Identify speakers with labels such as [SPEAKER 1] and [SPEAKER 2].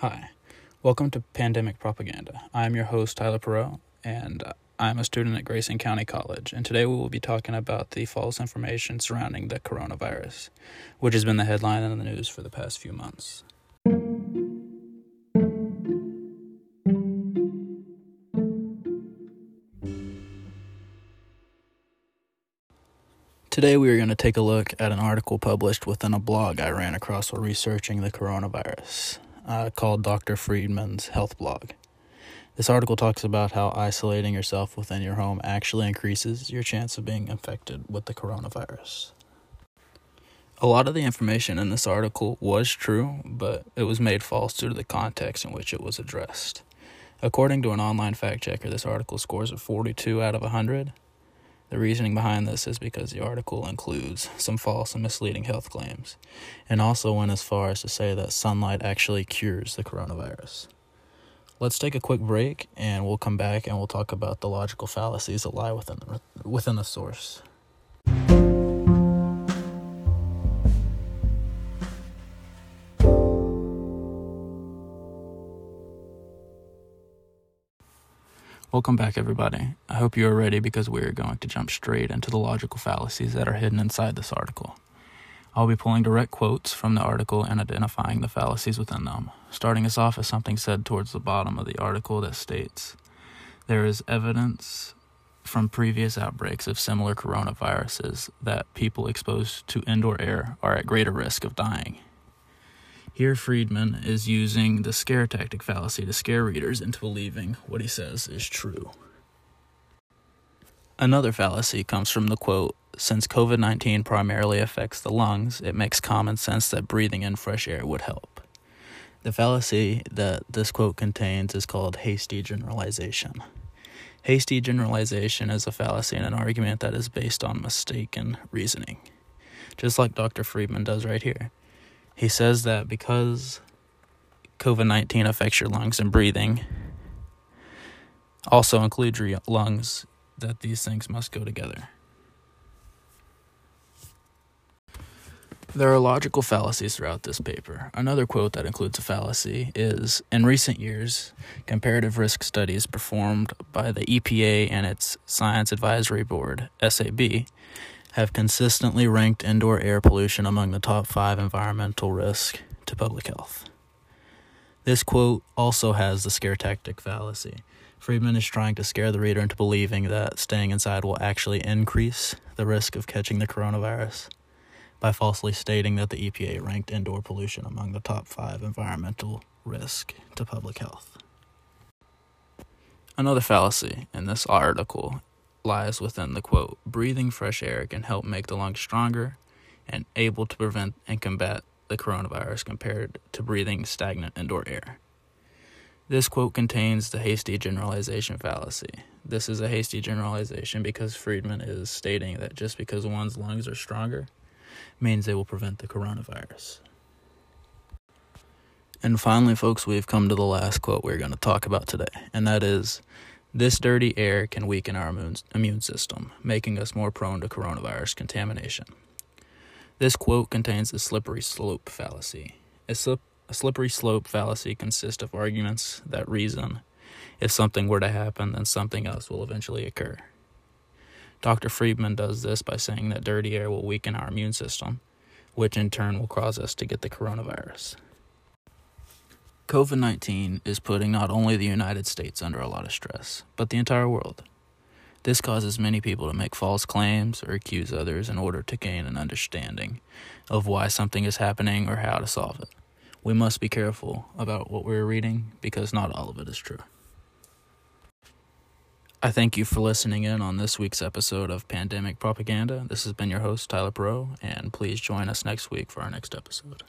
[SPEAKER 1] Hi, welcome to Pandemic Propaganda. I'm your host, Tyler Perot, and I'm a student at Grayson County College. And today we will be talking about the false information surrounding the coronavirus, which has been the headline in the news for the past few months. Today, we are going to take a look at an article published within a blog I ran across while researching the coronavirus uh, called Dr. Friedman's Health Blog. This article talks about how isolating yourself within your home actually increases your chance of being infected with the coronavirus. A lot of the information in this article was true, but it was made false due to the context in which it was addressed. According to an online fact checker, this article scores a 42 out of 100, the reasoning behind this is because the article includes some false and misleading health claims, and also went as far as to say that sunlight actually cures the coronavirus. Let's take a quick break, and we'll come back and we'll talk about the logical fallacies that lie within the, within the source. Welcome back, everybody. I hope you are ready because we are going to jump straight into the logical fallacies that are hidden inside this article. I'll be pulling direct quotes from the article and identifying the fallacies within them. Starting us off is something said towards the bottom of the article that states There is evidence from previous outbreaks of similar coronaviruses that people exposed to indoor air are at greater risk of dying. Here, Friedman is using the scare tactic fallacy to scare readers into believing what he says is true. Another fallacy comes from the quote Since COVID 19 primarily affects the lungs, it makes common sense that breathing in fresh air would help. The fallacy that this quote contains is called hasty generalization. Hasty generalization is a fallacy and an argument that is based on mistaken reasoning, just like Dr. Friedman does right here. He says that because COVID 19 affects your lungs and breathing, also includes your lungs, that these things must go together. There are logical fallacies throughout this paper. Another quote that includes a fallacy is In recent years, comparative risk studies performed by the EPA and its Science Advisory Board, SAB, have consistently ranked indoor air pollution among the top five environmental risks to public health. This quote also has the scare tactic fallacy. Friedman is trying to scare the reader into believing that staying inside will actually increase the risk of catching the coronavirus by falsely stating that the EPA ranked indoor pollution among the top five environmental risk to public health. Another fallacy in this article lies within the quote breathing fresh air can help make the lungs stronger and able to prevent and combat the coronavirus compared to breathing stagnant indoor air. This quote contains the hasty generalization fallacy. This is a hasty generalization because Friedman is stating that just because one's lungs are stronger means they will prevent the coronavirus. And finally, folks, we've come to the last quote we're going to talk about today, and that is this dirty air can weaken our immune system, making us more prone to coronavirus contamination. This quote contains a slippery slope fallacy. A, slip, a slippery slope fallacy consists of arguments that reason if something were to happen, then something else will eventually occur. Dr. Friedman does this by saying that dirty air will weaken our immune system, which in turn will cause us to get the coronavirus. COVID 19 is putting not only the United States under a lot of stress, but the entire world. This causes many people to make false claims or accuse others in order to gain an understanding of why something is happening or how to solve it. We must be careful about what we're reading because not all of it is true. I thank you for listening in on this week's episode of Pandemic Propaganda. This has been your host, Tyler Perot, and please join us next week for our next episode.